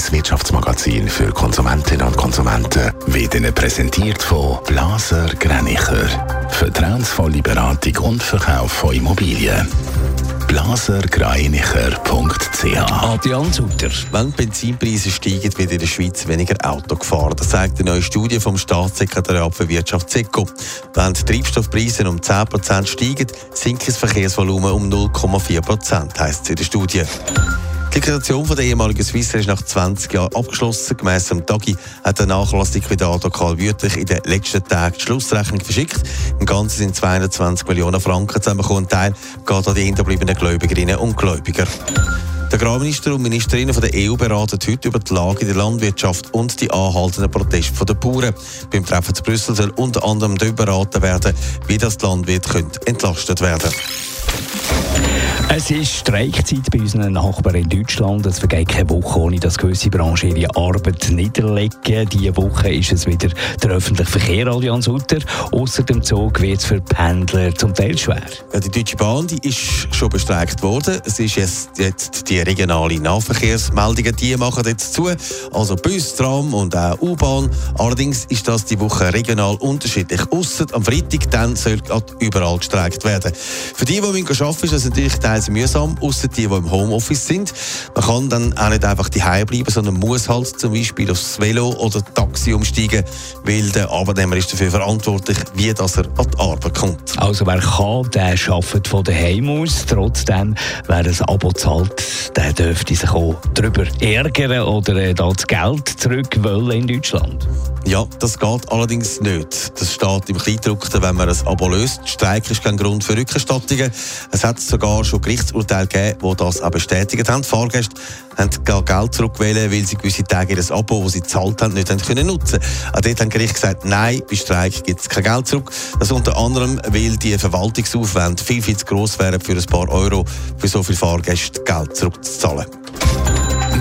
1 Wirtschaftsmagazin für Konsumentinnen und Konsumenten wird Ihnen präsentiert von Blaser Greinicher. Vertrauensvolle Beratung und Verkauf von Immobilien. blasergreinicher.ch Adrian Sutter. Wenn die Benzinpreise steigen, wird in der Schweiz weniger Auto gefahren. Das zeigt eine neue Studie vom Staatssekretariat für Wirtschaft SECO. Wenn die Treibstoffpreise um 10% steigen, sinkt das Verkehrsvolumen um 0,4%, heisst es in der Studie. Die Liquidation der ehemaligen Swissair ist nach 20 Jahren abgeschlossen. Gemäss dem Tagi hat der Nachlassliquidator Karl Wüthrich in den letzten Tagen die Schlussrechnung verschickt. Im Ganzen sind 220 Millionen Franken zusammengekommen. Ein Teil geht an die hinterbliebenen Gläubigerinnen und Gläubiger. Der Agrarminister und Ministerinnen der EU beraten heute über die Lage in der Landwirtschaft und die anhaltenden Proteste der Bauern. Beim Treffen zu Brüssel soll unter anderem darüber beraten werden, wie das Landwirt entlastet werden könnte. Es ist Streikzeit bei unseren Nachbarn in Deutschland. Es vergeht keine Woche, ohne dass gewisse Branchen ihre Arbeit niederlegen. Diese Woche ist es wieder der öffentliche Verkehr, Allianz Utter. Außer dem Zug wird es für Pendler zum Teil schwer. Ja, die Deutsche Bahn die ist schon bestreikt worden. Es ist jetzt, jetzt die regionale Nahverkehrsmeldungen, die machen jetzt zu. Also Bus, Tram und auch U-Bahn. Allerdings ist das die Woche regional unterschiedlich. Außer am Freitag, dann soll überall gestreikt werden. Für die, die arbeiten müssen, ist das natürlich teils mühsam, außer die, die im Homeoffice sind. Man kann dann auch nicht einfach daheim bleiben, sondern muss halt zum Beispiel aufs Velo oder Taxi umsteigen, weil der Arbeitnehmer ist dafür verantwortlich, wie dass er an die Arbeit kommt. Also wer kann, der arbeitet von daheim aus. Trotzdem, wer ein Abo zahlt, der dürfte sich auch darüber ärgern oder äh, das Geld zurück wollen in Deutschland. Ja, das geht allerdings nicht. Das steht im Kleindruckten, wenn man ein Abo löst. Streik ist kein Grund für Rückerstattungen. Es hat sogar schon Gerichtsurteile gegeben, die das auch bestätigt haben. Die Fahrgäste haben Geld zurückgewählt, weil sie gewisse Tage das Abo, das sie gezahlt haben, nicht haben können nutzen können. Auch dort haben Gericht gesagt, nein, bei Streik gibt es kein Geld zurück. Das unter anderem, weil die Verwaltungsaufwände viel, viel zu gross wären, für ein paar Euro für so viele Fahrgäste Geld zurückzuzahlen.